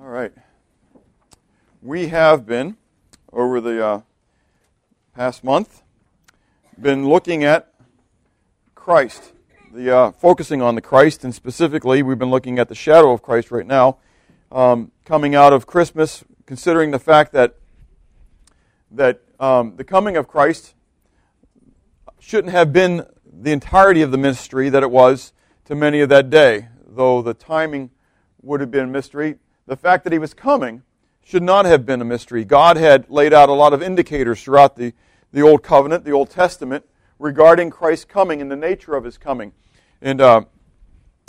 All right. We have been, over the uh, past month, been looking at Christ, the uh, focusing on the Christ, and specifically, we've been looking at the shadow of Christ right now, um, coming out of Christmas, considering the fact that that um, the coming of Christ shouldn't have been the entirety of the mystery that it was to many of that day, though the timing would have been a mystery. The fact that he was coming should not have been a mystery. God had laid out a lot of indicators throughout the, the Old Covenant, the Old Testament, regarding Christ's coming and the nature of his coming. And uh,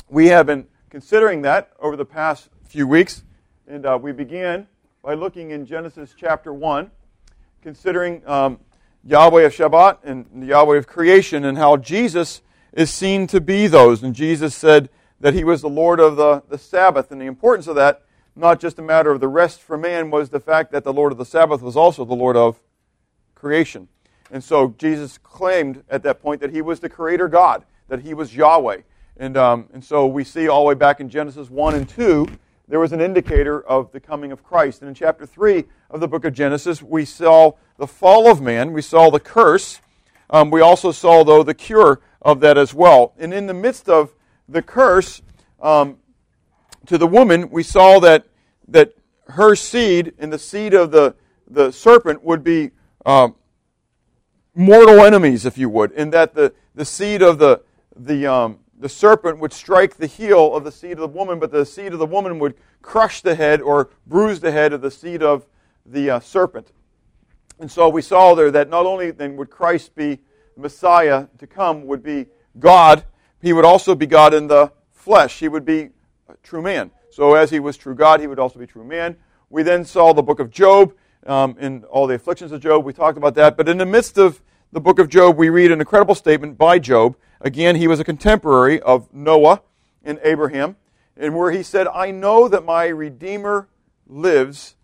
we have been considering that over the past few weeks. And uh, we began by looking in Genesis chapter 1, considering um, Yahweh of Shabbat and Yahweh of creation and how Jesus is seen to be those. And Jesus said that he was the Lord of the, the Sabbath. And the importance of that, not just a matter of the rest for man, was the fact that the Lord of the Sabbath was also the Lord of creation. And so Jesus claimed at that point that he was the creator God, that he was Yahweh. And, um, and so we see all the way back in Genesis 1 and 2, there was an indicator of the coming of Christ. And in chapter 3 of the book of Genesis, we saw the fall of man, we saw the curse. Um, we also saw, though, the cure of that as well. And in the midst of the curse um, to the woman, we saw that, that her seed and the seed of the, the serpent would be uh, mortal enemies, if you would, in that the, the seed of the, the, um, the serpent would strike the heel of the seed of the woman, but the seed of the woman would crush the head or bruise the head of the seed of the uh, serpent. And so we saw there that not only then would Christ be Messiah to come, would be God, he would also be God in the flesh. He would be true man. So as he was true God, he would also be true man. We then saw the book of Job um, in all the afflictions of Job. We talked about that. But in the midst of the book of Job, we read an incredible statement by Job. Again, he was a contemporary of Noah and Abraham, and where he said, I know that my Redeemer lives,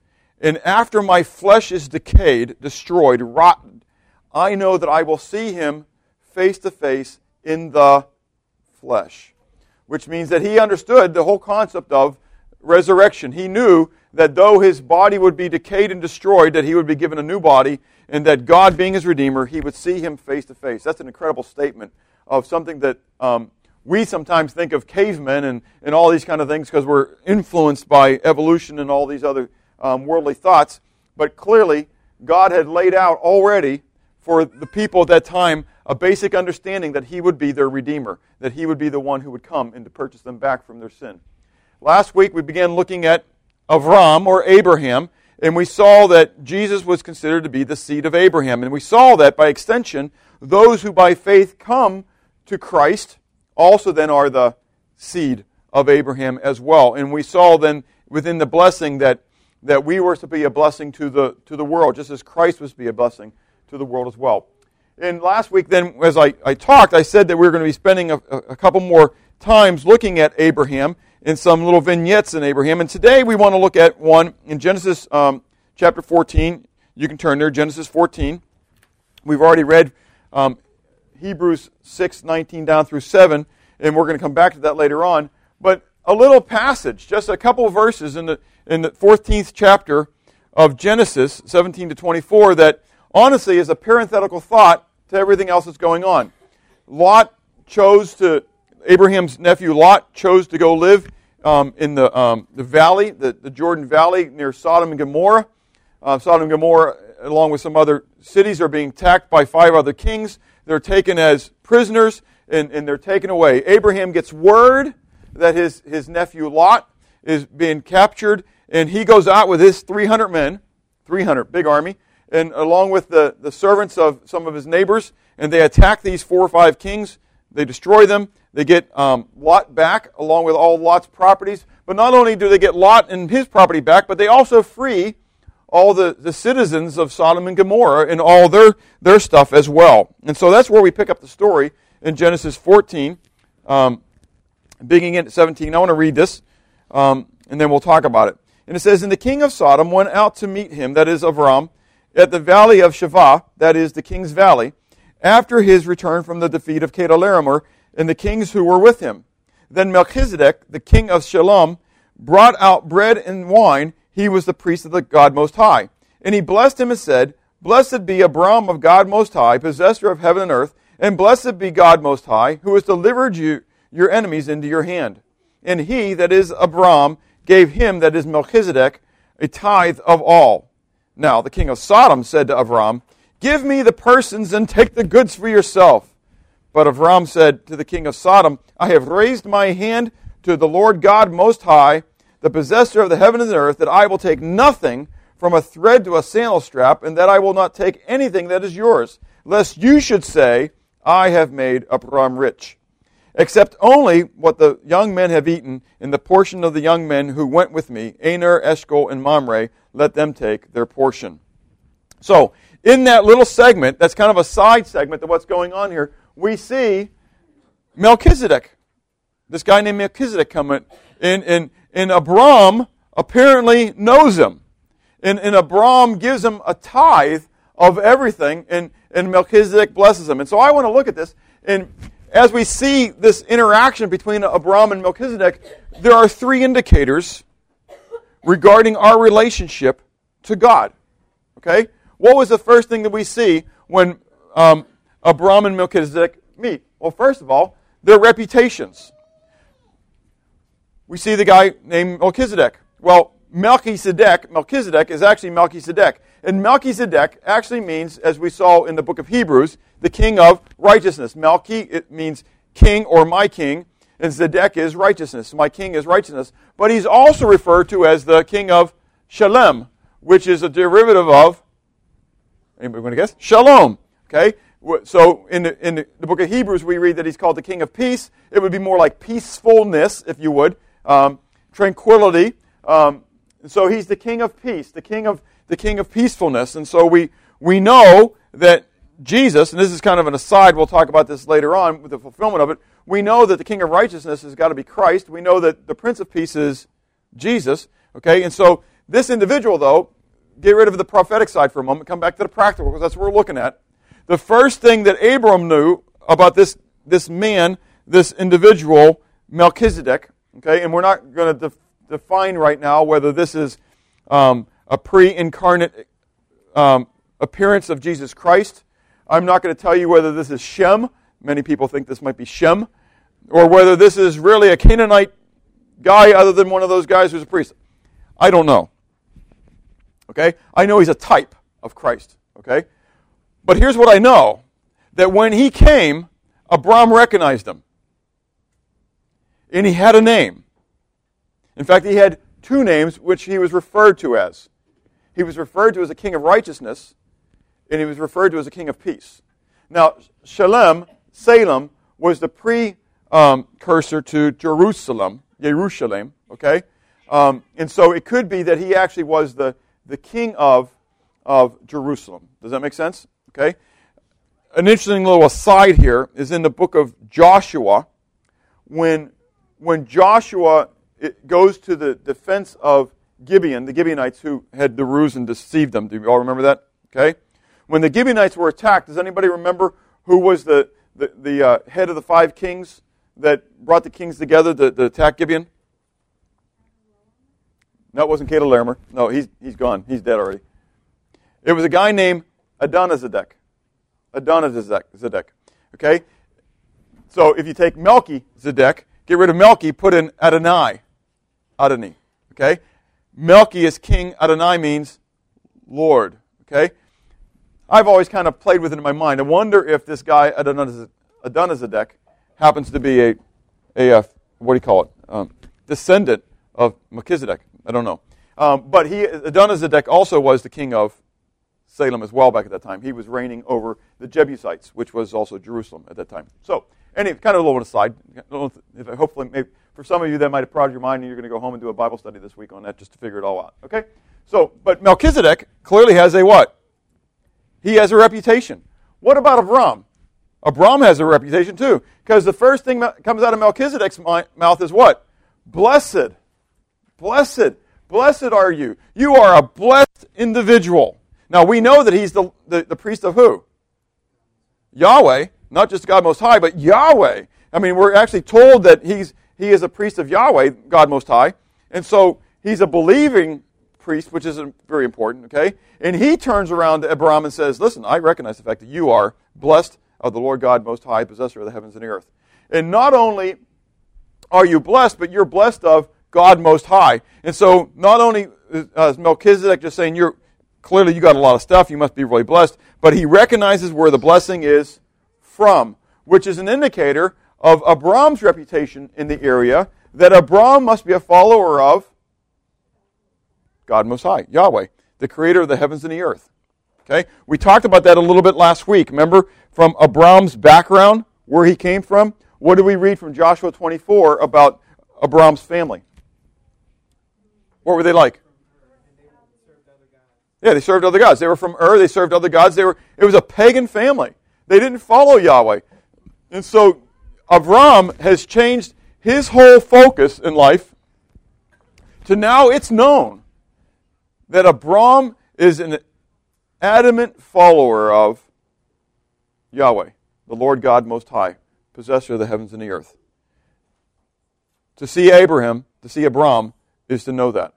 and after my flesh is decayed, destroyed, rotten, I know that I will see him face to face in the flesh. Which means that he understood the whole concept of resurrection. He knew that though his body would be decayed and destroyed, that he would be given a new body, and that God, being his Redeemer, he would see him face to face. That's an incredible statement of something that um, we sometimes think of cavemen and, and all these kind of things because we're influenced by evolution and all these other um, worldly thoughts. But clearly, God had laid out already for the people at that time a basic understanding that he would be their Redeemer, that he would be the one who would come and to purchase them back from their sin. Last week, we began looking at Avram or Abraham, and we saw that Jesus was considered to be the seed of Abraham. And we saw that by extension, those who by faith come to Christ also then are the seed of Abraham as well. And we saw then within the blessing that, that we were to be a blessing to the, to the world, just as Christ was to be a blessing to the world as well. And last week, then, as I, I talked, I said that we were going to be spending a, a couple more times looking at Abraham in some little vignettes in Abraham. And today we want to look at one in Genesis um, chapter 14. You can turn there, Genesis 14. We've already read um, Hebrews 6, 19 down through 7, and we're going to come back to that later on. But a little passage, just a couple verses in the, in the 14th chapter of Genesis, 17 to 24, that honestly is a parenthetical thought to everything else that's going on. Lot chose to, Abraham's nephew Lot chose to go live um, in the, um, the valley, the, the Jordan Valley near Sodom and Gomorrah. Uh, Sodom and Gomorrah, along with some other cities, are being attacked by five other kings. They're taken as prisoners and, and they're taken away. Abraham gets word that his, his nephew Lot is being captured, and he goes out with his 300 men, 300, big army, and along with the, the servants of some of his neighbors, and they attack these four or five kings. They destroy them. They get um, Lot back along with all Lot's properties. But not only do they get Lot and his property back, but they also free all the, the citizens of Sodom and Gomorrah and all their, their stuff as well. And so that's where we pick up the story in Genesis 14, um, beginning at 17. I want to read this, um, and then we'll talk about it. And it says, And the king of Sodom went out to meet him, that is Avram, at the valley of Shavah, that is the king's valley, after his return from the defeat of Chedorlaomer and the kings who were with him. Then Melchizedek, the king of Shalom, brought out bread and wine, he was the priest of the God Most High. And he blessed him and said, Blessed be Abram of God Most High, possessor of heaven and earth, and blessed be God Most High, who has delivered you your enemies into your hand. And he, that is Abram, gave him, that is Melchizedek, a tithe of all. Now the king of Sodom said to Avram, Give me the persons and take the goods for yourself. But Avram said to the king of Sodom, I have raised my hand to the Lord God Most High, the possessor of the heaven and the earth, that I will take nothing from a thread to a sandal strap, and that I will not take anything that is yours, lest you should say, I have made Abram rich. Except only what the young men have eaten, in the portion of the young men who went with me, Aner, Eshcol, and Mamre, let them take their portion. So, in that little segment, that's kind of a side segment to what's going on here, we see Melchizedek. This guy named Melchizedek coming. And, and, and Abram apparently knows him. And, and Abram gives him a tithe of everything, and, and Melchizedek blesses him. And so I want to look at this. And as we see this interaction between Abram and Melchizedek, there are three indicators regarding our relationship to God. Okay? What was the first thing that we see when um, Abram and Melchizedek meet? Well, first of all, their reputations. We see the guy named Melchizedek. Well, Melchizedek, Melchizedek is actually Melchizedek. And Melchizedek actually means, as we saw in the book of Hebrews, the king of righteousness. Melchi, it means king or my king, and Zedek is righteousness. My king is righteousness. But he's also referred to as the king of Shalem, which is a derivative of, anybody want to guess? Shalom. Okay? So in the, in the book of Hebrews, we read that he's called the King of Peace. It would be more like peacefulness, if you would, um, tranquility. Um, so he's the King of Peace, the King of the King of peacefulness. And so we we know that Jesus, and this is kind of an aside. We'll talk about this later on with the fulfillment of it. We know that the King of righteousness has got to be Christ. We know that the Prince of Peace is Jesus. Okay, and so this individual, though, get rid of the prophetic side for a moment. Come back to the practical because that's what we're looking at the first thing that Abram knew about this, this man, this individual, Melchizedek, okay, and we're not going to def- define right now whether this is um, a pre incarnate um, appearance of Jesus Christ. I'm not going to tell you whether this is Shem. Many people think this might be Shem. Or whether this is really a Canaanite guy other than one of those guys who's a priest. I don't know. Okay? I know he's a type of Christ. Okay? But here's what I know that when he came, Abram recognized him. And he had a name. In fact, he had two names which he was referred to as. He was referred to as a king of righteousness, and he was referred to as a king of peace. Now, Shalem, Salem, was the precursor to Jerusalem, Jerusalem, okay? Um, and so it could be that he actually was the, the king of, of Jerusalem. Does that make sense? Okay? An interesting little aside here is in the book of Joshua, when, when Joshua goes to the defense of Gibeon, the Gibeonites who had the ruse and deceived them. Do you all remember that? Okay? When the Gibeonites were attacked, does anybody remember who was the, the, the uh, head of the five kings that brought the kings together to, to attack Gibeon? No, it wasn't Larimer. No, he's, he's gone. He's dead already. It was a guy named Adonizedek. Adonizedek. Okay? So if you take Melchizedek, get rid of Melchi, put in Adonai. Adonai. Okay? Melchi is king. Adonai means Lord. Okay? I've always kind of played with it in my mind. I wonder if this guy, Adonizedek, happens to be a, a, a what do you call it? Um, descendant of Melchizedek. I don't know. Um, but he, Adonizedek also was the king of Salem as well back at that time. He was reigning over the Jebusites, which was also Jerusalem at that time. So, anyway, kind of a little aside. Hopefully, maybe for some of you that might have prodded your mind, and you're going to go home and do a Bible study this week on that just to figure it all out. Okay? So, but Melchizedek clearly has a what? He has a reputation. What about Abram? Abram has a reputation too, because the first thing that comes out of Melchizedek's mouth is what? Blessed. Blessed. Blessed are you. You are a blessed individual. Now we know that he's the, the, the, priest of who? Yahweh, not just God Most High, but Yahweh. I mean, we're actually told that he's, he is a priest of Yahweh, God Most High. And so he's a believing priest, which is very important, okay? And he turns around to Abraham and says, Listen, I recognize the fact that you are blessed of the Lord God Most High, possessor of the heavens and the earth. And not only are you blessed, but you're blessed of God Most High. And so not only uh, is Melchizedek just saying, You're clearly you got a lot of stuff, you must be really blessed, but he recognizes where the blessing is from, which is an indicator of Abram's reputation in the area that Abram must be a follower of God Most High, Yahweh, the creator of the heavens and the earth. Okay? We talked about that a little bit last week. Remember from Abram's background, where he came from? What do we read from Joshua 24 about Abram's family? What were they like? Yeah, they served other gods. They were from Ur. They served other gods. They were. It was a pagan family. They didn't follow Yahweh, and so Avram has changed his whole focus in life to now it's known that Abram is an adamant follower of Yahweh, the Lord God Most High, possessor of the heavens and the earth. To see Abraham, to see Abram, is to know that.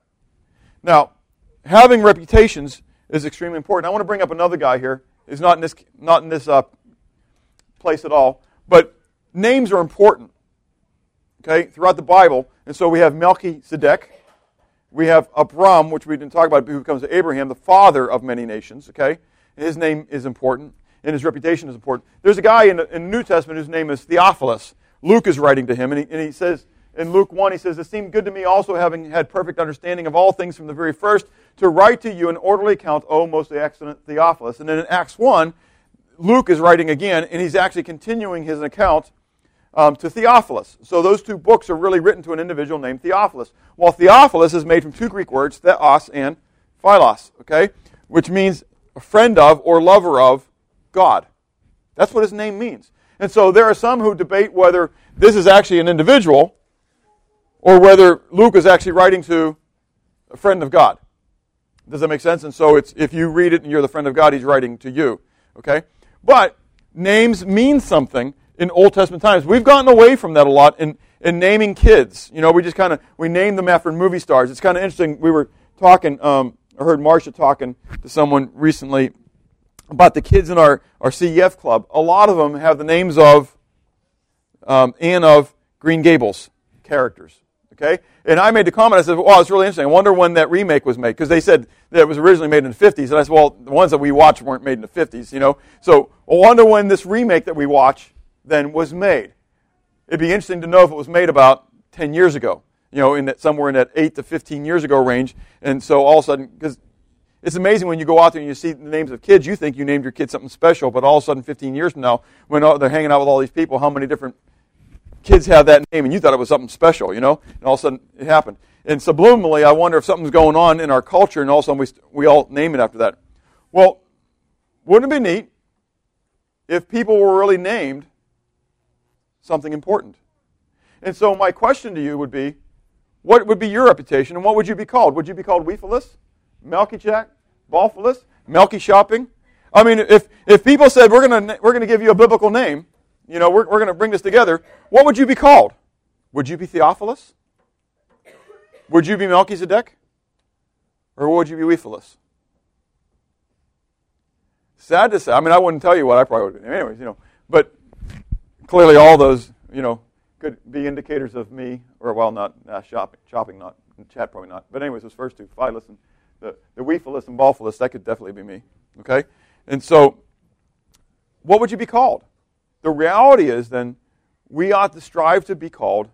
Now, having reputations is extremely important. I want to bring up another guy here. He's not in this, not in this uh, place at all, but names are important. Okay, throughout the Bible, and so we have Melchizedek, we have Abram, which we didn't talk about, who becomes Abraham, the father of many nations. Okay, his name is important, and his reputation is important. There's a guy in the, in the New Testament whose name is Theophilus. Luke is writing to him, and he, and he says in Luke 1, he says, It seemed good to me also, having had perfect understanding of all things from the very first, to write to you an orderly account, O most excellent Theophilus. And then in Acts 1, Luke is writing again, and he's actually continuing his account um, to Theophilus. So those two books are really written to an individual named Theophilus. Well, Theophilus is made from two Greek words, theos and philos, okay, which means a friend of or lover of God. That's what his name means. And so there are some who debate whether this is actually an individual or whether Luke is actually writing to a friend of God. Does that make sense? And so it's if you read it and you're the friend of God, he's writing to you. Okay? But names mean something in Old Testament times. We've gotten away from that a lot in, in naming kids. You know, we just kind of we name them after movie stars. It's kind of interesting. We were talking. Um, I heard Marcia talking to someone recently about the kids in our our CEF club. A lot of them have the names of um, Anne of Green Gables characters. Okay, and I made the comment. I said, "Well, it's really interesting. I wonder when that remake was made because they said that it was originally made in the '50s." And I said, "Well, the ones that we watch weren't made in the '50s, you know. So I wonder when this remake that we watch then was made. It'd be interesting to know if it was made about 10 years ago, you know, in that somewhere in that 8 to 15 years ago range. And so all of a sudden, because it's amazing when you go out there and you see the names of kids, you think you named your kid something special, but all of a sudden, 15 years from now, when they're hanging out with all these people, how many different kids have that name and you thought it was something special, you know? And all of a sudden, it happened. And subliminally, I wonder if something's going on in our culture and all of a sudden we, we all name it after that. Well, wouldn't it be neat if people were really named something important. And so my question to you would be, what would be your reputation and what would you be called? Would you be called Weephilus? Melchizedek? Balphilus? Melky Shopping? I mean, if, if people said, we're going we're gonna give you a biblical name, you know, we're, we're going to bring this together, what would you be called? Would you be Theophilus? Would you be Melchizedek? Or would you be Weephilus? Sad to say. I mean, I wouldn't tell you what I probably would. Anyways, you know. But clearly all those, you know, could be indicators of me, or well, not uh, shopping, not chat, probably not. But anyways, those first two, Philus and the the Weephilus and Balphilus, that could definitely be me. Okay, and so what would you be called? The reality is, then, we ought to strive to be called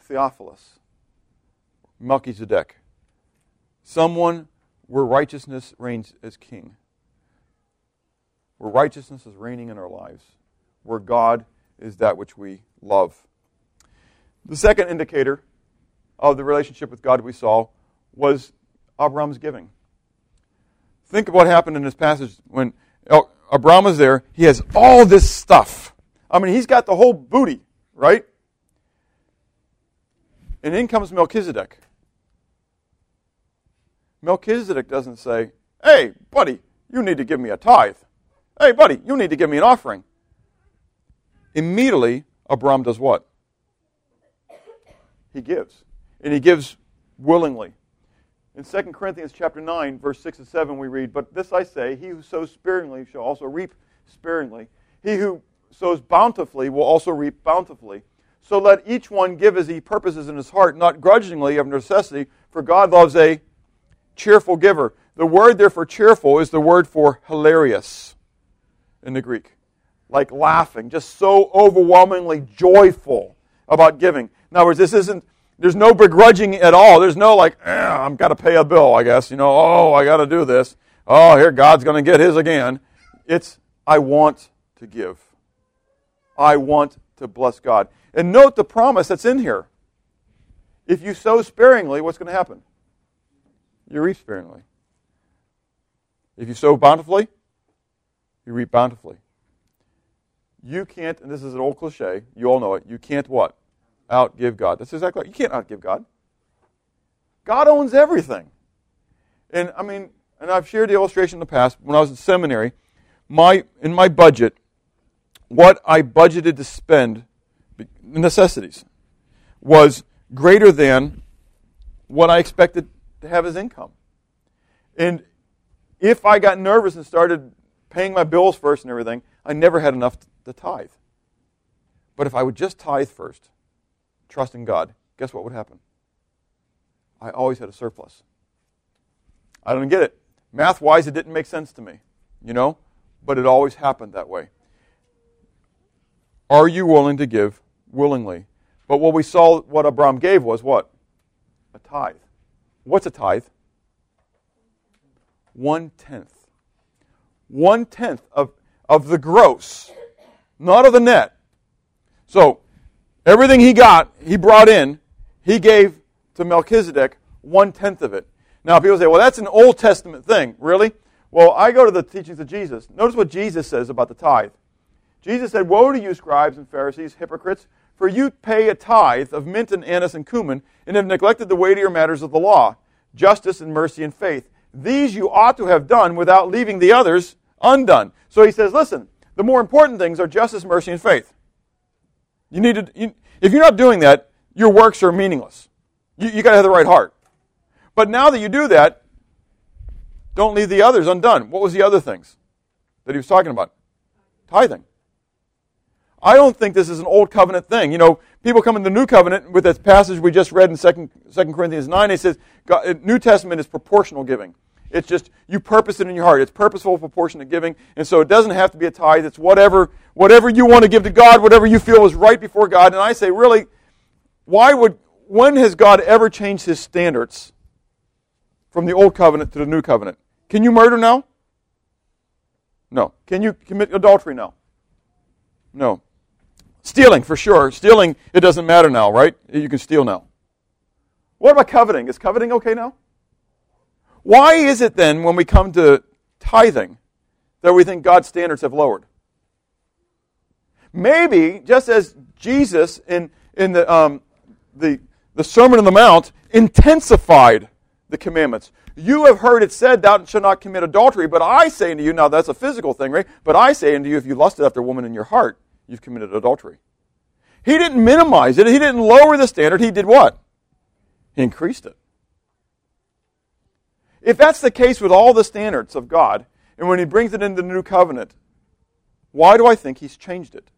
Theophilus, Melchizedek, someone where righteousness reigns as king, where righteousness is reigning in our lives where God is that which we love. The second indicator of the relationship with God we saw was Abram's giving. Think of what happened in this passage when Abram is there. He has all this stuff. I mean, he's got the whole booty, right? And in comes Melchizedek. Melchizedek doesn't say, Hey, buddy, you need to give me a tithe. Hey, buddy, you need to give me an offering. Immediately, Abram does what? He gives. and he gives willingly. In 2 Corinthians chapter 9, verse 6 and 7, we read, But this I say, he who sows sparingly shall also reap sparingly. He who sows bountifully will also reap bountifully. So let each one give as he purposes in his heart, not grudgingly of necessity, for God loves a cheerful giver. The word there for cheerful is the word for hilarious in the Greek. Like laughing, just so overwhelmingly joyful about giving. In other words, this isn't, there's no begrudging at all. There's no like, eh, I've got to pay a bill, I guess. You know, oh, I got to do this. Oh, here, God's going to get his again. It's, I want to give. I want to bless God. And note the promise that's in here. If you sow sparingly, what's going to happen? You reap sparingly. If you sow bountifully, you reap bountifully. You can't, and this is an old cliche, you all know it, you can't what? Outgive God. That's exactly right. You can't outgive God. God owns everything. And I mean, and I've shared the illustration in the past. When I was in seminary, my in my budget, what I budgeted to spend, necessities, was greater than what I expected to have as income. And if I got nervous and started paying my bills first and everything, I never had enough to tithe. But if I would just tithe first, trust in God, guess what would happen? I always had a surplus. I don't get it. Math wise, it didn't make sense to me, you know, but it always happened that way. Are you willing to give willingly? But what we saw, what Abram gave was what? A tithe. What's a tithe? One tenth. One tenth of, of the gross, not of the net. So, everything he got, he brought in, he gave to Melchizedek one tenth of it. Now, people say, well, that's an Old Testament thing. Really? Well, I go to the teachings of Jesus. Notice what Jesus says about the tithe. Jesus said, Woe to you, scribes and Pharisees, hypocrites, for you pay a tithe of mint and anise and cumin, and have neglected the weightier matters of the law, justice and mercy and faith. These you ought to have done without leaving the others undone. So he says, listen, the more important things are justice, mercy, and faith. You need to, you, if you're not doing that, your works are meaningless. You, you got to have the right heart. But now that you do that, don't leave the others undone. What was the other things that he was talking about? Tithing. I don't think this is an old covenant thing. You know, people come in the new covenant with this passage we just read in 2, 2 Corinthians 9. It says God, uh, New Testament is proportional giving. It's just you purpose it in your heart. It's purposeful, proportionate giving, and so it doesn't have to be a tithe. It's whatever whatever you want to give to God, whatever you feel is right before God. And I say, really, why would when has God ever changed His standards from the old covenant to the new covenant? Can you murder now? No. Can you commit adultery now? No. Stealing, for sure. Stealing, it doesn't matter now, right? You can steal now. What about coveting? Is coveting okay now? Why is it then, when we come to tithing, that we think God's standards have lowered? Maybe, just as Jesus in, in the, um, the, the Sermon on the Mount intensified the commandments. You have heard it said, Thou shalt not commit adultery, but I say unto you, now that's a physical thing, right? But I say unto you, if you lusted after a woman in your heart, you've committed adultery. He didn't minimize it. He didn't lower the standard. He did what? He increased it. If that's the case with all the standards of God, and when he brings it into the new covenant, why do I think he's changed it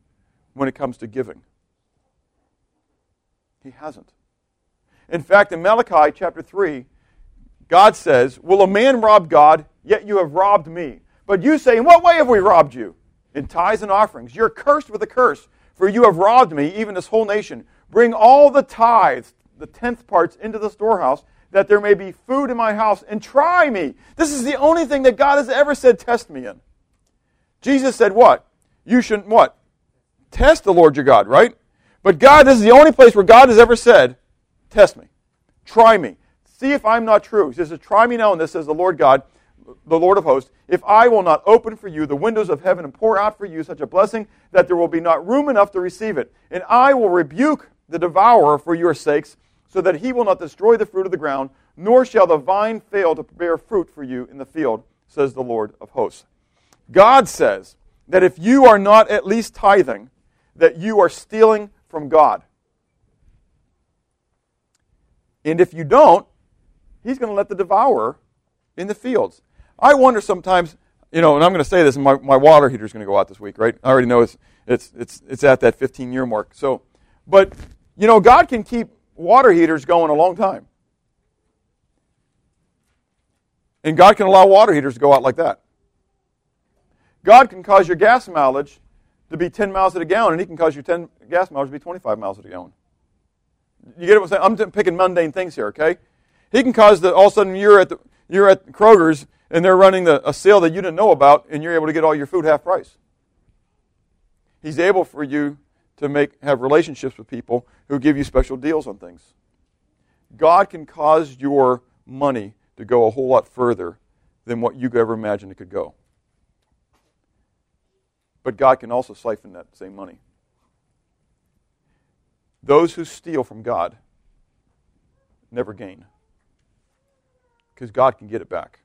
when it comes to giving? He hasn't. In fact, in Malachi chapter 3, God says, Will a man rob God? Yet you have robbed me. But you say, In what way have we robbed you? in tithes and offerings. You're cursed with a curse, for you have robbed me, even this whole nation. Bring all the tithes, the tenth parts, into the storehouse, that there may be food in my house, and try me. This is the only thing that God has ever said, test me in. Jesus said, What? You shouldn't what? Test the Lord your God, right? But God, this is the only place where God has ever said, Test me. Try me. See if I'm not true. He says, Try me now, and this says the Lord God the Lord of hosts, if I will not open for you the windows of heaven and pour out for you such a blessing that there will be not room enough to receive it. And I will rebuke the devourer for your sakes, so that he will not destroy the fruit of the ground, nor shall the vine fail to bear fruit for you in the field, says the Lord of hosts. God says that if you are not at least tithing, that you are stealing from God. And if you don't, he's going to let the devourer in the fields. I wonder sometimes, you know, and I'm going to say this, and my, my water heater is going to go out this week, right? I already know it's, it's, it's, it's at that 15 year mark. So, but, you know, God can keep water heaters going a long time. And God can allow water heaters to go out like that. God can cause your gas mileage to be 10 miles at a gallon, and He can cause your 10 gas mileage to be 25 miles at a gallon. You get what I'm saying? I'm picking mundane things here, okay? He can cause that all of a sudden you're at the, you're at Kroger's and they're running the, a sale that you didn't know about, and you're able to get all your food half price. He's able for you to make have relationships with people who give you special deals on things. God can cause your money to go a whole lot further than what you could ever imagine it could go. But God can also siphon that same money. Those who steal from God never gain because God can get it back.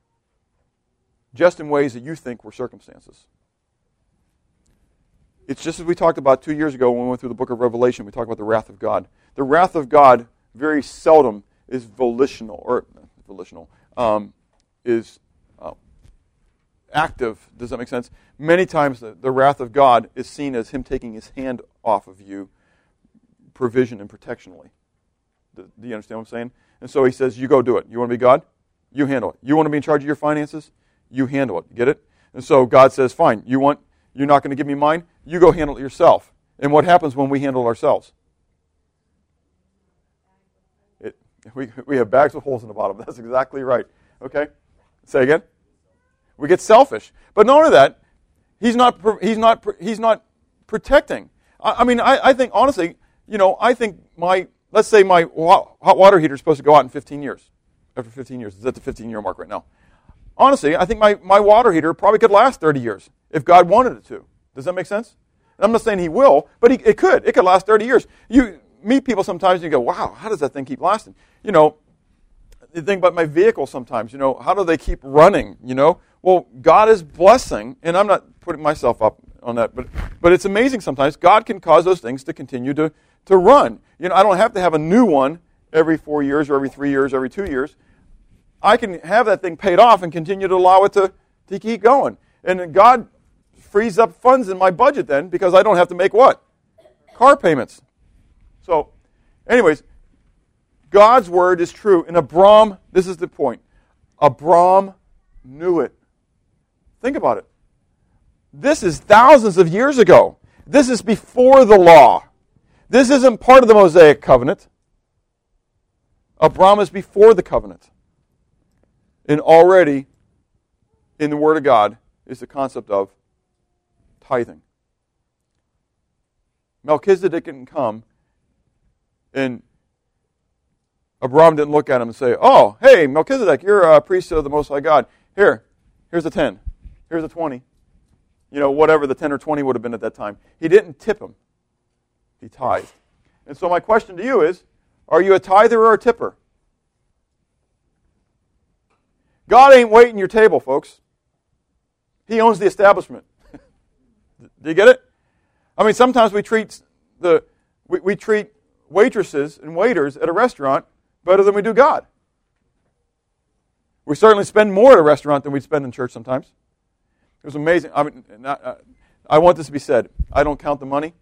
Just in ways that you think were circumstances. It's just as we talked about two years ago when we went through the book of Revelation, we talked about the wrath of God. The wrath of God very seldom is volitional, or volitional, um, is uh, active. Does that make sense? Many times the, the wrath of God is seen as Him taking His hand off of you, provision and protectionally. Do, do you understand what I'm saying? And so He says, You go do it. You want to be God? You handle it. You want to be in charge of your finances? You handle it. Get it? And so God says, Fine. You want, you're not going to give me mine? You go handle it yourself. And what happens when we handle ourselves? We, we have bags with holes in the bottom. That's exactly right. Okay? Say again? We get selfish. But not only that, he's not, he's not, he's not protecting. I, I mean, I, I think, honestly, you know, I think my, let's say my hot water heater is supposed to go out in 15 years. After 15 years. It's at the 15 year mark right now. Honestly, I think my, my water heater probably could last 30 years if God wanted it to. Does that make sense? I'm not saying he will, but he, it could. It could last 30 years. You, meet people sometimes and you go, wow, how does that thing keep lasting? You know, you think about my vehicle sometimes, you know, how do they keep running, you know? Well, God is blessing, and I'm not putting myself up on that, but, but it's amazing sometimes. God can cause those things to continue to, to run. You know, I don't have to have a new one every four years or every three years, or every two years. I can have that thing paid off and continue to allow it to, to keep going. And God frees up funds in my budget then because I don't have to make what? Car payments. So, anyways, God's word is true. And Abram, this is the point. Abram knew it. Think about it. This is thousands of years ago. This is before the law. This isn't part of the Mosaic covenant. Abram is before the covenant. And already in the Word of God is the concept of tithing. Melchizedek didn't come and Abram didn't look at him and say, Oh, hey, Melchizedek, you're a priest of the Most High God. Here, here's a 10. Here's a 20. You know, whatever the 10 or 20 would have been at that time. He didn't tip him, he tithed. And so, my question to you is Are you a tither or a tipper? God ain't waiting your table, folks. He owns the establishment. Do you get it? I mean, sometimes we treat the we, we treat waitresses and waiters at a restaurant better than we do God. We certainly spend more at a restaurant than we spend in church sometimes. It was amazing. I mean, not, uh, I want this to be said. I don't count the money.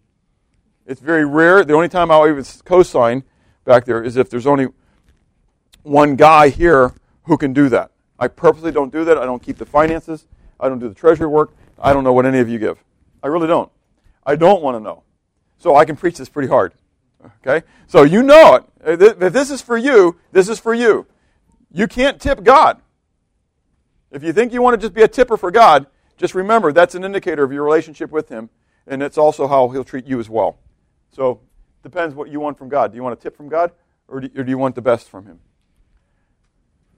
It's very rare. The only time I'll even co-sign back there is if there's only one guy here who can do that. I purposely don't do that. I don't keep the finances. I don't do the treasury work. I don't know what any of you give. I really don't. I don't want to know. So I can preach this pretty hard. Okay? So you know it. If this is for you, this is for you. You can't tip God. If you think you want to just be a tipper for God, just remember that's an indicator of your relationship with Him, and it's also how He'll treat you as well. So depends what you want from God. Do you want a tip from God, or do, or do you want the best from Him?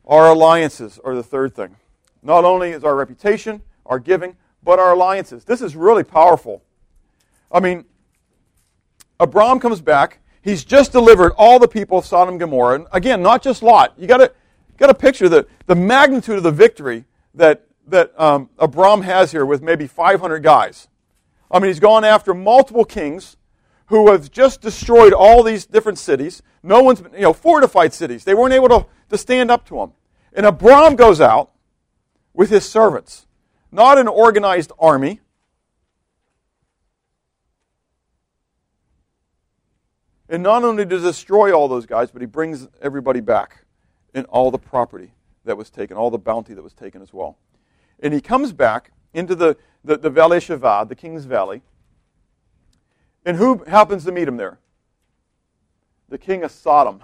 Our alliances are the third thing. Not only is our reputation, our giving, but our alliances. This is really powerful. I mean, Abram comes back. He's just delivered all the people of Sodom and Gomorrah. And again, not just Lot. You got to got to picture the, the magnitude of the victory that that um, Abram has here with maybe 500 guys. I mean, he's gone after multiple kings who have just destroyed all these different cities. No one's you know, fortified cities. They weren't able to, to stand up to him. And Abram goes out with his servants, not an organized army. And not only he destroy all those guys, but he brings everybody back and all the property that was taken, all the bounty that was taken as well. And he comes back into the, the, the Valley Shavah, the King's Valley. And who happens to meet him there? The king of Sodom.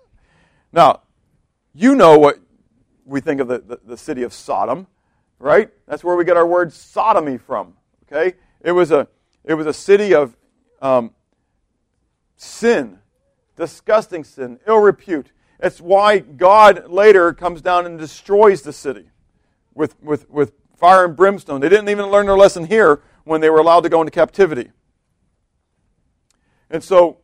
now, you know what we think of the, the, the, city of Sodom, right? That's where we get our word sodomy from. Okay? It was a, it was a city of um, sin, disgusting sin, ill repute. It's why God later comes down and destroys the city with, with, with fire and brimstone. They didn't even learn their lesson here when they were allowed to go into captivity. And so,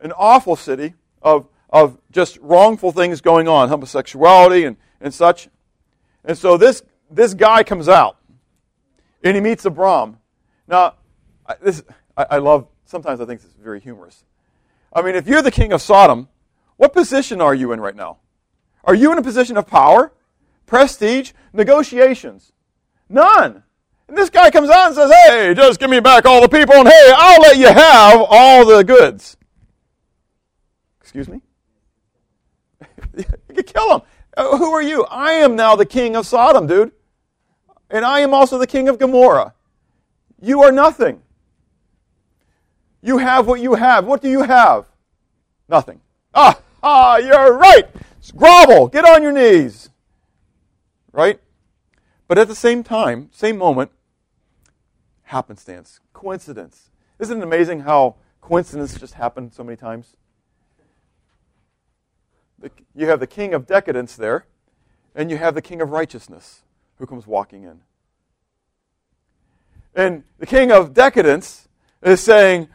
an awful city of, of just wrongful things going on, homosexuality and, and such. And so, this, this guy comes out and he meets Abram. Now, I, this, I, I love, sometimes I think this is very humorous. I mean, if you're the king of Sodom, what position are you in right now? Are you in a position of power, prestige, negotiations? None. And this guy comes out and says, Hey, just give me back all the people, and hey, I'll let you have all the goods. Excuse me? you could kill him. Uh, who are you? I am now the king of Sodom, dude. And I am also the king of Gomorrah. You are nothing. You have what you have. What do you have? Nothing. Ah, ah, you're right. Grovel. Get on your knees. Right? But at the same time, same moment, happenstance, coincidence. Isn't it amazing how coincidence just happened so many times? You have the king of decadence there, and you have the king of righteousness who comes walking in. And the king of decadence is saying,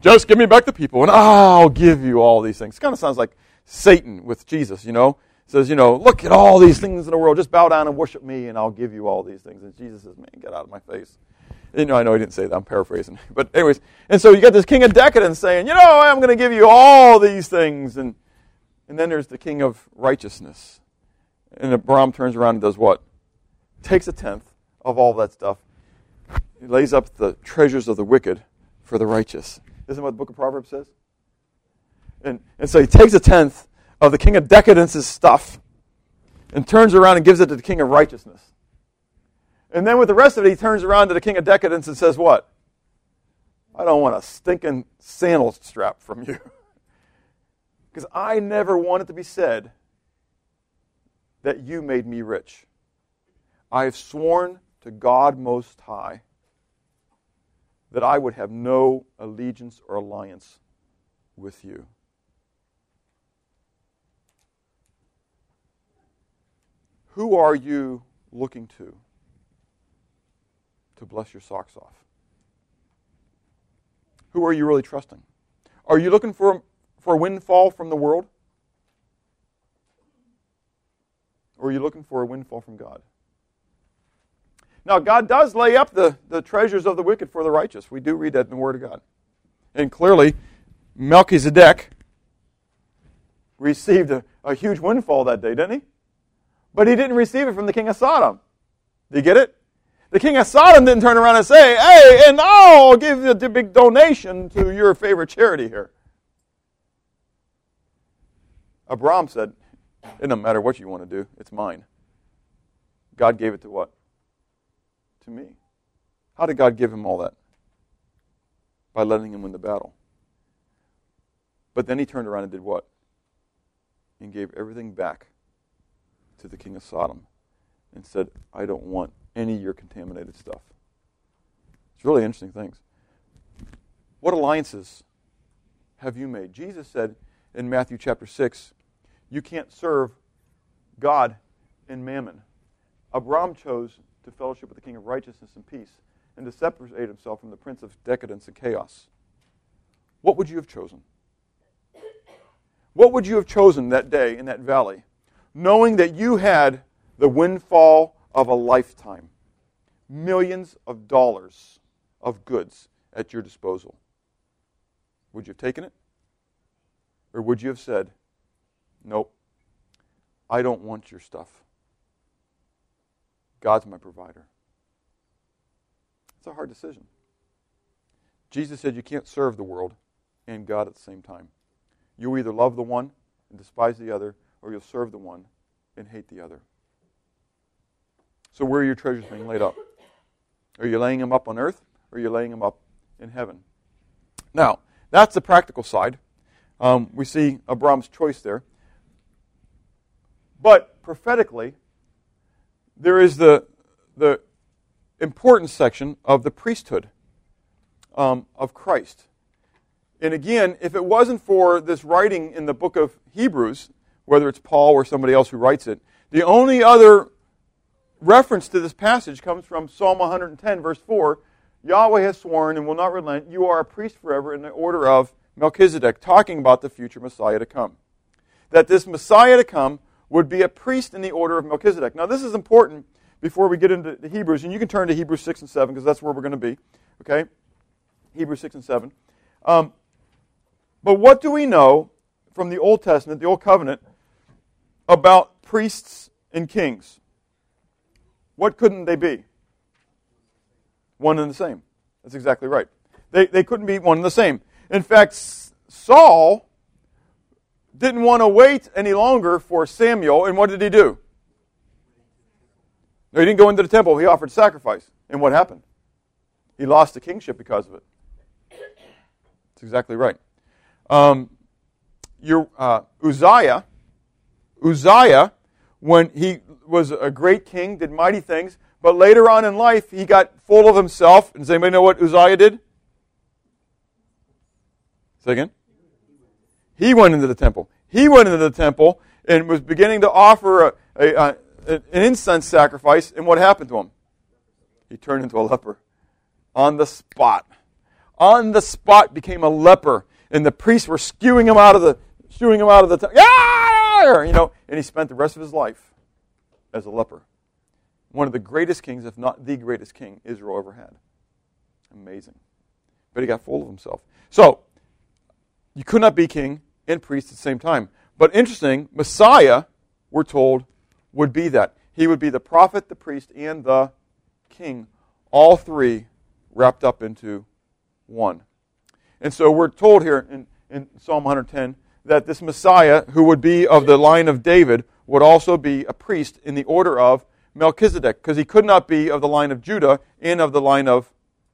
Just give me back the people, and I'll give you all these things. It kind of sounds like Satan with Jesus, you know says, you know, look at all these things in the world. Just bow down and worship me, and I'll give you all these things. And Jesus says, man, get out of my face. You know, I know he didn't say that. I'm paraphrasing. But anyways, and so you got this king of decadence saying, you know, I'm going to give you all these things. And, and then there's the king of righteousness. And Abram turns around and does what? Takes a tenth of all that stuff. He lays up the treasures of the wicked for the righteous. Isn't what the book of Proverbs says? And, and so he takes a tenth of the king of decadence's stuff and turns around and gives it to the king of righteousness. And then with the rest of it, he turns around to the king of decadence and says, What? I don't want a stinking sandal strap from you. Because I never want it to be said that you made me rich. I have sworn to God Most High that I would have no allegiance or alliance with you. Who are you looking to to bless your socks off? Who are you really trusting? Are you looking for, for a windfall from the world? Or are you looking for a windfall from God? Now, God does lay up the, the treasures of the wicked for the righteous. We do read that in the Word of God. And clearly, Melchizedek received a, a huge windfall that day, didn't he? But he didn't receive it from the king of Sodom. Do you get it? The king of Sodom didn't turn around and say, hey, and I'll give you a big donation to your favorite charity here. Abram said, it doesn't matter what you want to do, it's mine. God gave it to what? To me. How did God give him all that? By letting him win the battle. But then he turned around and did what? And gave everything back to the king of Sodom and said, I don't want any of your contaminated stuff. It's really interesting things. What alliances have you made? Jesus said in Matthew chapter 6, you can't serve God and mammon. Abram chose to fellowship with the king of righteousness and peace and to separate himself from the prince of decadence and chaos. What would you have chosen? What would you have chosen that day in that valley? knowing that you had the windfall of a lifetime millions of dollars of goods at your disposal. Would you have taken it? Or would you have said, Nope, I don't want your stuff? God's my provider. It's a hard decision. Jesus said you can't serve the world and God at the same time. You'll either love the one and despise the other, or you'll serve the one and hate the other. So, where are your treasures being laid up? Are you laying them up on earth, or are you laying them up in heaven? Now, that's the practical side. Um, we see Abram's choice there. But prophetically, there is the, the important section of the priesthood um, of Christ. And again, if it wasn't for this writing in the book of Hebrews, whether it's Paul or somebody else who writes it, the only other reference to this passage comes from Psalm 110, verse 4. Yahweh has sworn and will not relent. You are a priest forever in the order of Melchizedek, talking about the future Messiah to come. That this Messiah to come would be a priest in the order of Melchizedek. Now, this is important before we get into the Hebrews, and you can turn to Hebrews 6 and 7 because that's where we're going to be. Okay? Hebrews 6 and 7. Um, but what do we know from the Old Testament, the Old Covenant, about priests and kings? What couldn't they be? One and the same. That's exactly right. They, they couldn't be one and the same. In fact, Saul didn't want to wait any longer for Samuel, and what did he do? No, he didn't go into the temple. He offered sacrifice. And what happened? He lost the kingship because of it. That's exactly right. Um, your, uh, Uzziah, Uzziah, when he was a great king, did mighty things, but later on in life, he got full of himself. Does anybody know what Uzziah did? Say again? He went into the temple. He went into the temple and was beginning to offer a, a, a, an incense sacrifice. And what happened to him? He turned into a leper on the spot. On the spot became a leper. And the priests were skewing him out of the shooing him out of the temple. Ah! You know, and he spent the rest of his life as a leper. One of the greatest kings, if not the greatest king Israel ever had. Amazing. But he got full of himself. So, you could not be king and priest at the same time. But interesting, Messiah, we're told, would be that. He would be the prophet, the priest, and the king. All three wrapped up into one. And so we're told here in, in Psalm 110 that this Messiah, who would be of the line of David, would also be a priest in the order of Melchizedek, because he could not be of the line of Judah and of the line of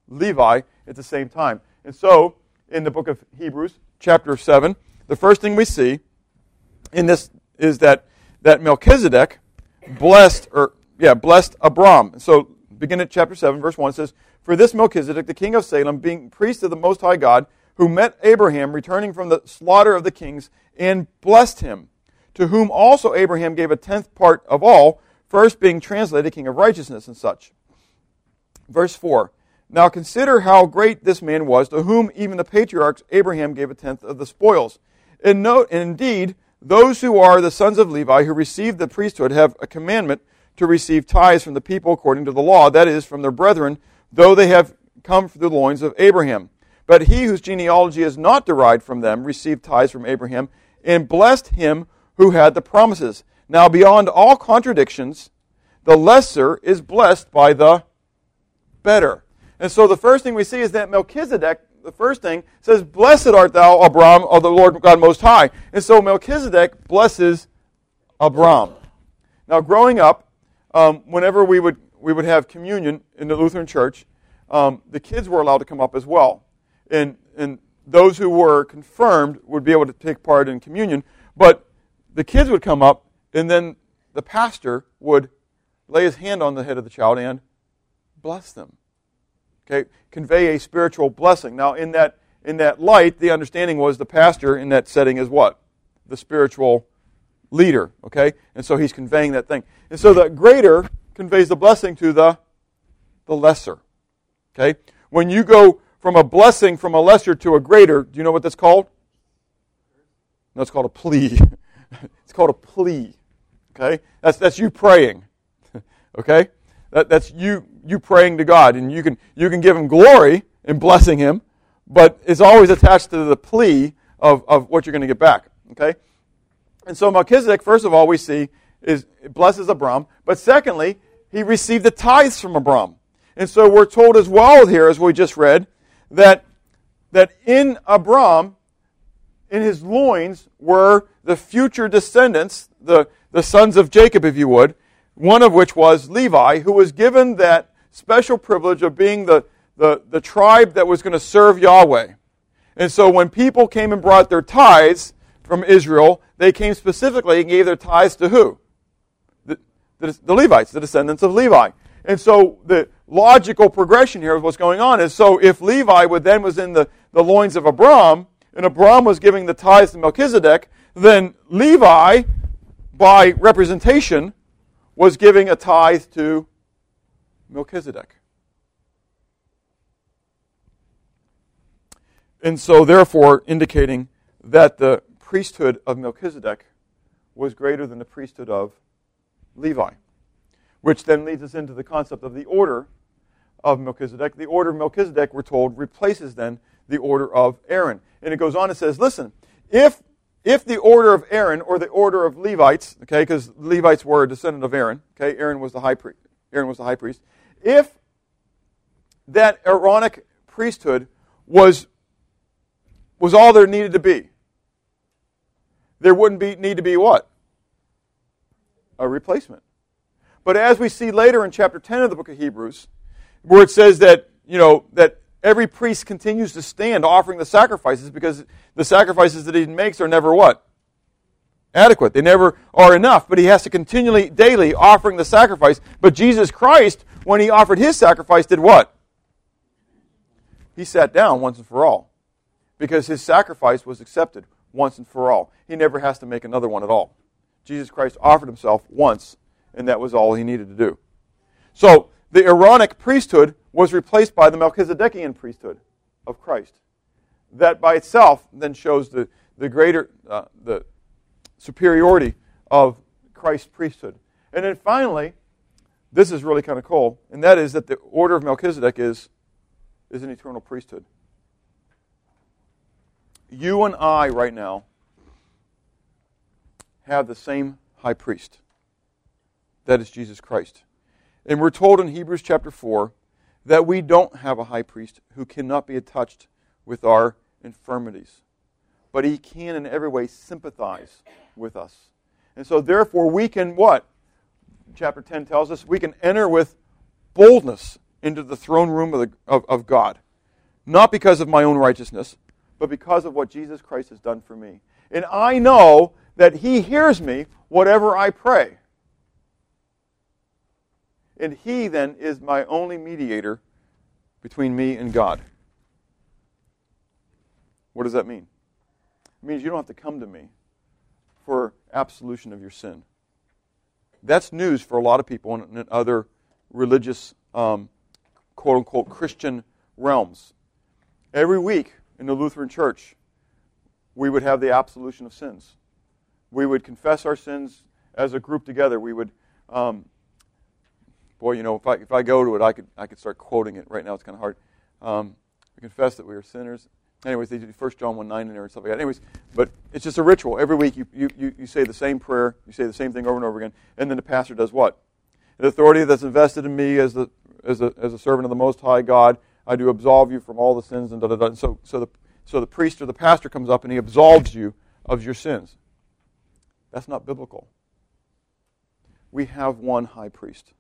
Levi at the same time. And so, in the book of Hebrews, chapter 7, the first thing we see in this is that, that Melchizedek blessed, or yeah, blessed Abram. So begin at chapter 7, verse 1, it says, For this Melchizedek, the king of Salem, being priest of the Most High God, who met Abraham returning from the slaughter of the kings, and blessed him, to whom also Abraham gave a tenth part of all, first being translated king of righteousness and such. Verse 4 Now consider how great this man was, to whom even the patriarchs Abraham gave a tenth of the spoils. And note, and indeed, those who are the sons of Levi who receive the priesthood have a commandment to receive tithes from the people according to the law, that is, from their brethren, though they have come through the loins of Abraham. But he whose genealogy is not derived from them received tithes from Abraham and blessed him who had the promises. Now, beyond all contradictions, the lesser is blessed by the better. And so the first thing we see is that Melchizedek, the first thing, says, Blessed art thou, Abram, of the Lord God Most High. And so Melchizedek blesses Abram. Now, growing up, um, whenever we would, we would have communion in the Lutheran church, um, the kids were allowed to come up as well and, and those who were confirmed would be able to take part in communion. But the kids would come up, and then the pastor would lay his hand on the head of the child and bless them. Okay, convey a spiritual blessing. Now, in that in that light, the understanding was the pastor in that setting is what the spiritual leader. Okay, and so he's conveying that thing, and so the greater conveys the blessing to the the lesser. Okay, when you go from a blessing from a lesser to a greater, do you know what that's called? No, it's called a plea. it's called a plea. Okay? That's, that's you praying. okay? That, that's you, you praying to God. And you can, you can give Him glory in blessing Him, but it's always attached to the plea of, of what you're going to get back. Okay? And so Melchizedek, first of all, we see is blesses Abram, but secondly, he received the tithes from Abram. And so we're told as well here, as we just read, that, that in Abram, in his loins, were the future descendants, the, the sons of Jacob, if you would, one of which was Levi, who was given that special privilege of being the, the, the tribe that was going to serve Yahweh. And so when people came and brought their tithes from Israel, they came specifically and gave their tithes to who? The, the, the Levites, the descendants of Levi. And so the logical progression here of what's going on is so if Levi would then was in the, the loins of Abram, and Abram was giving the tithes to Melchizedek, then Levi, by representation, was giving a tithe to Melchizedek. And so, therefore, indicating that the priesthood of Melchizedek was greater than the priesthood of Levi. Which then leads us into the concept of the order of Melchizedek. The order of Melchizedek, we're told, replaces then the order of Aaron. And it goes on and says, listen, if if the order of Aaron or the order of Levites, okay, because Levites were a descendant of Aaron, okay, Aaron was the high priest. Aaron was the high priest. If that Aaronic priesthood was was all there needed to be, there wouldn't be need to be what? A replacement. But as we see later in chapter 10 of the book of Hebrews, where it says that, you know, that every priest continues to stand offering the sacrifices because the sacrifices that he makes are never what? Adequate. They never are enough, but he has to continually, daily offering the sacrifice. But Jesus Christ, when he offered his sacrifice, did what? He sat down once and for all because his sacrifice was accepted once and for all. He never has to make another one at all. Jesus Christ offered himself once, and that was all he needed to do. So, the Aaronic priesthood was replaced by the Melchizedekian priesthood of Christ. That by itself then shows the, the greater, uh, the superiority of Christ's priesthood. And then finally, this is really kind of cool, and that is that the order of Melchizedek is, is an eternal priesthood. You and I, right now, have the same high priest. That is Jesus Christ. And we're told in Hebrews chapter 4 that we don't have a high priest who cannot be touched with our infirmities. But he can in every way sympathize with us. And so therefore we can what? Chapter 10 tells us we can enter with boldness into the throne room of, the, of, of God. Not because of my own righteousness, but because of what Jesus Christ has done for me. And I know that he hears me whatever I pray. And he then is my only mediator between me and God. What does that mean? It means you don't have to come to me for absolution of your sin. That's news for a lot of people in, in other religious, um, quote unquote, Christian realms. Every week in the Lutheran Church, we would have the absolution of sins. We would confess our sins as a group together. We would um, boy, you know, if I, if I go to it, I could, I could start quoting it. Right now, it's kind of hard. Um, we confess that we are sinners. Anyways, they do 1 John 1 9 in there and stuff like that. Anyways, but it's just a ritual. Every week you, you, you, you say the same prayer, you say the same thing over and over again, and then the pastor does what? The authority that's invested in me as, the, as, a, as a servant of the Most High God, I do absolve you from all the sins and da da da. And so, so, the, so the priest or the pastor comes up and he absolves you of your sins. That's not biblical. We have one high priest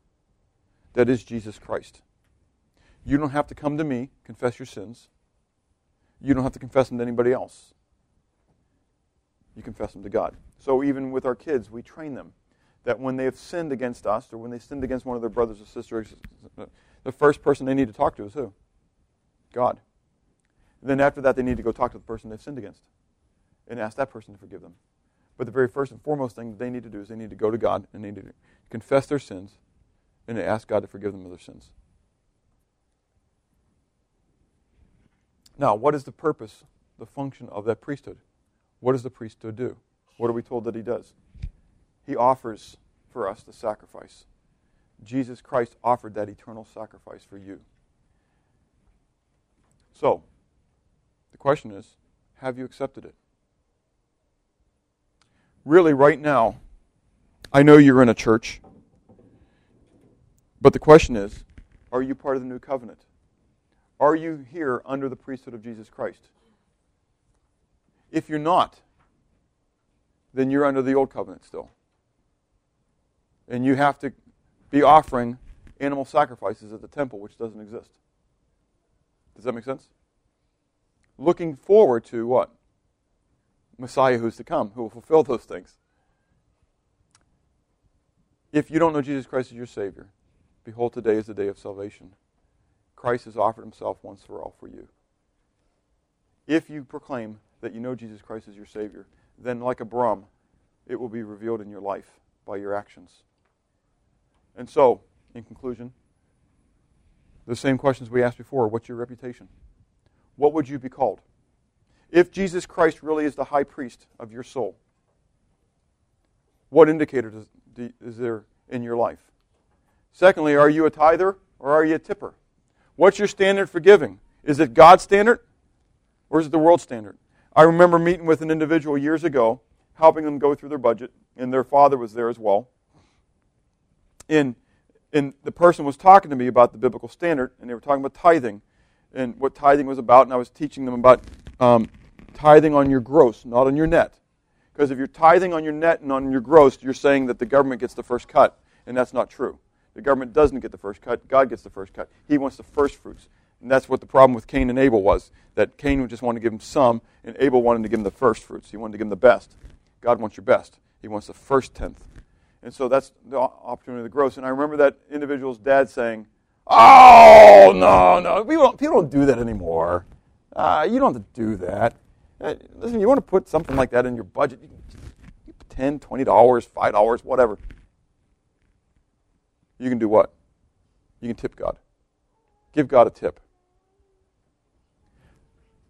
that is Jesus Christ. You don't have to come to me, confess your sins. You don't have to confess them to anybody else. You confess them to God. So even with our kids, we train them that when they have sinned against us or when they sinned against one of their brothers or sisters, the first person they need to talk to is who? God. And then after that, they need to go talk to the person they've sinned against and ask that person to forgive them. But the very first and foremost thing they need to do is they need to go to God and they need to confess their sins and to ask God to forgive them of their sins. Now, what is the purpose, the function of that priesthood? What does the priesthood do? What are we told that he does? He offers for us the sacrifice. Jesus Christ offered that eternal sacrifice for you. So, the question is have you accepted it? really, right now, I know you're in a church, but the question is are you part of the new covenant? Are you here under the priesthood of Jesus Christ? If you're not, then you're under the old covenant still. And you have to be offering animal sacrifices at the temple, which doesn't exist. Does that make sense? Looking forward to what? Messiah who's to come, who will fulfill those things. If you don't know Jesus Christ as your Savior, behold, today is the day of salvation. Christ has offered himself once for all for you. If you proclaim that you know Jesus Christ as your Savior, then like Abram, it will be revealed in your life by your actions. And so, in conclusion, the same questions we asked before what's your reputation? What would you be called? If Jesus Christ really is the high priest of your soul, what indicator does, is there in your life? Secondly, are you a tither or are you a tipper? What's your standard for giving? Is it God's standard or is it the world standard? I remember meeting with an individual years ago, helping them go through their budget, and their father was there as well. And, and the person was talking to me about the biblical standard, and they were talking about tithing and what tithing was about, and I was teaching them about um, tithing on your gross, not on your net. Because if you're tithing on your net and on your gross, you're saying that the government gets the first cut, and that's not true. The government doesn't get the first cut, God gets the first cut. He wants the first fruits. And that's what the problem with Cain and Abel was that Cain would just wanted to give him some, and Abel wanted to give him the first fruits. He wanted to give him the best. God wants your best, He wants the first tenth. And so that's the opportunity of the gross. And I remember that individual's dad saying, Oh, no, no. People don't, people don't do that anymore. Uh, you don't have to do that. Uh, listen, you want to put something like that in your budget, you can, $10, $20, $5, whatever. You can do what? You can tip God. Give God a tip.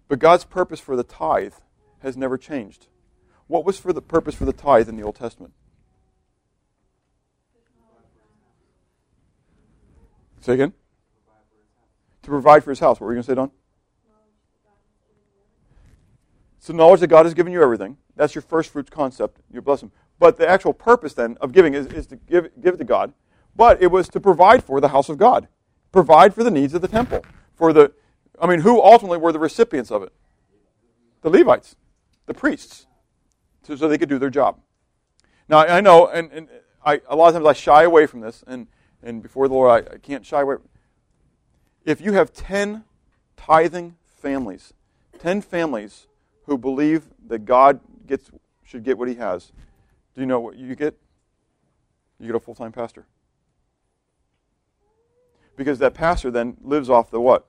But God's purpose for the tithe has never changed. What was for the purpose for the tithe in the Old Testament? Say again? To provide for his house. What were you going to say, Don? So knowledge that God has given you everything. That's your first fruits concept. You bless him. But the actual purpose then of giving is, is to give, give it to God. But it was to provide for the house of God. Provide for the needs of the temple. For the I mean, who ultimately were the recipients of it? The Levites, the priests, so, so they could do their job. Now I know, and, and I, a lot of times I shy away from this, and, and before the Lord I, I can't shy away. If you have ten tithing families, ten families who believe that God gets should get what He has, do you know what you get? You get a full time pastor. Because that pastor then lives off the what?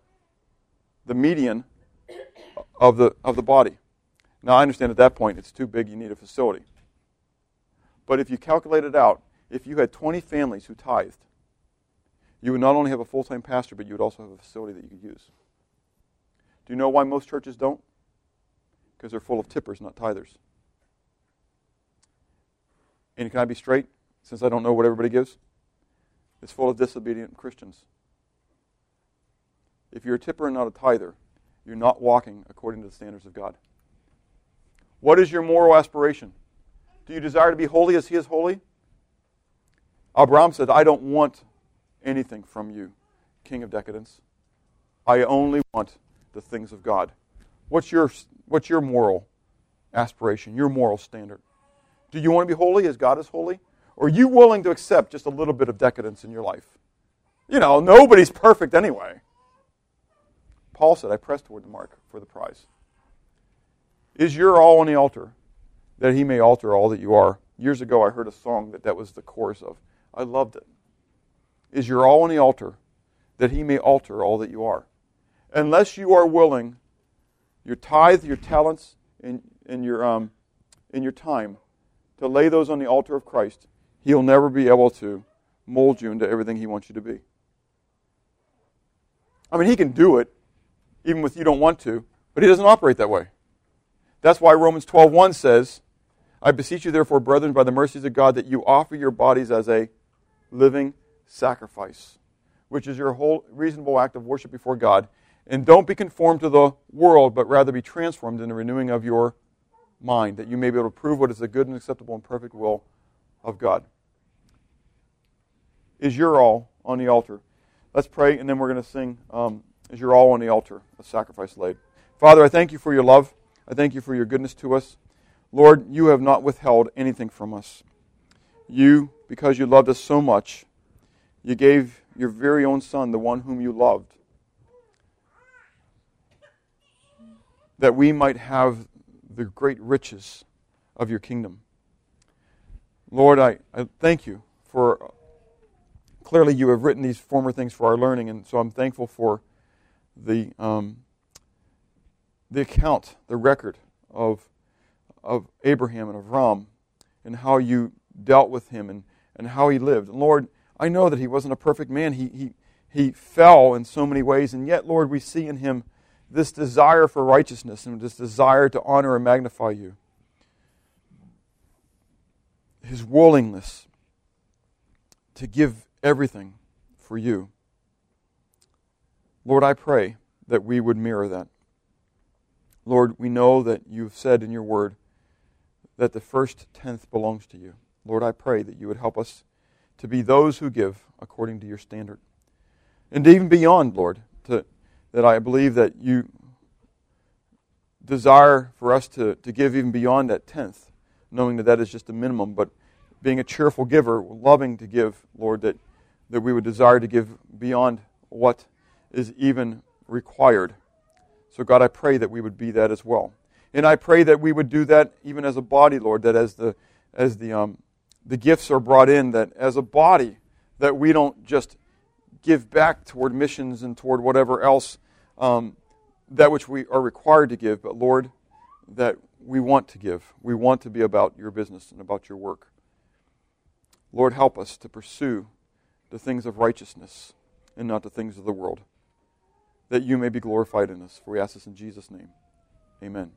The median of the of the body. Now I understand at that point it's too big, you need a facility. But if you calculate it out, if you had 20 families who tithed, you would not only have a full time pastor, but you would also have a facility that you could use. Do you know why most churches don't? Because they're full of tippers, not tithers. And can I be straight, since I don't know what everybody gives? It's full of disobedient Christians. If you're a tipper and not a tither, you're not walking according to the standards of God. What is your moral aspiration? Do you desire to be holy as He is holy? Abraham said, I don't want anything from you, King of decadence. I only want the things of God. What's your, what's your moral aspiration, your moral standard? Do you want to be holy as God is holy? Or are you willing to accept just a little bit of decadence in your life? You know, nobody's perfect anyway. Paul said, I press toward the mark for the prize. Is your all on the altar that he may alter all that you are? Years ago, I heard a song that that was the chorus of. I loved it. Is your all on the altar that he may alter all that you are? Unless you are willing, your tithe, your talents, and, and your, um, and your time, to lay those on the altar of Christ, he'll never be able to mold you into everything he wants you to be. I mean, he can do it, even with you don't want to, but he doesn't operate that way. That's why Romans 12:1 says, I beseech you therefore, brethren, by the mercies of God, that you offer your bodies as a living sacrifice, which is your whole reasonable act of worship before God. And don't be conformed to the world, but rather be transformed in the renewing of your mind, that you may be able to prove what is the good and acceptable and perfect will of God. Is your all on the altar? Let's pray, and then we're going to sing um, Is Your All on the Altar, a sacrifice laid. Father, I thank you for your love. I thank you for your goodness to us. Lord, you have not withheld anything from us. You, because you loved us so much, you gave your very own Son, the one whom you loved, that we might have the great riches of your kingdom. Lord, I, I thank you for clearly you have written these former things for our learning, and so I'm thankful for the um, the account, the record of of Abraham and of Abram, and how you dealt with him and, and how he lived. And Lord, I know that he wasn't a perfect man. He he he fell in so many ways, and yet, Lord, we see in him this desire for righteousness and this desire to honor and magnify you. His willingness to give everything for you. Lord, I pray that we would mirror that. Lord, we know that you've said in your word that the first tenth belongs to you. Lord, I pray that you would help us to be those who give according to your standard. And even beyond, Lord, to, that I believe that you desire for us to, to give even beyond that tenth, knowing that that is just a minimum, but being a cheerful giver, loving to give, Lord, that, that we would desire to give beyond what is even required. So, God, I pray that we would be that as well. And I pray that we would do that even as a body, Lord, that as the, as the, um, the gifts are brought in, that as a body, that we don't just give back toward missions and toward whatever else, um, that which we are required to give, but Lord, that we want to give. We want to be about your business and about your work. Lord, help us to pursue the things of righteousness and not the things of the world, that you may be glorified in us. For we ask this in Jesus' name. Amen.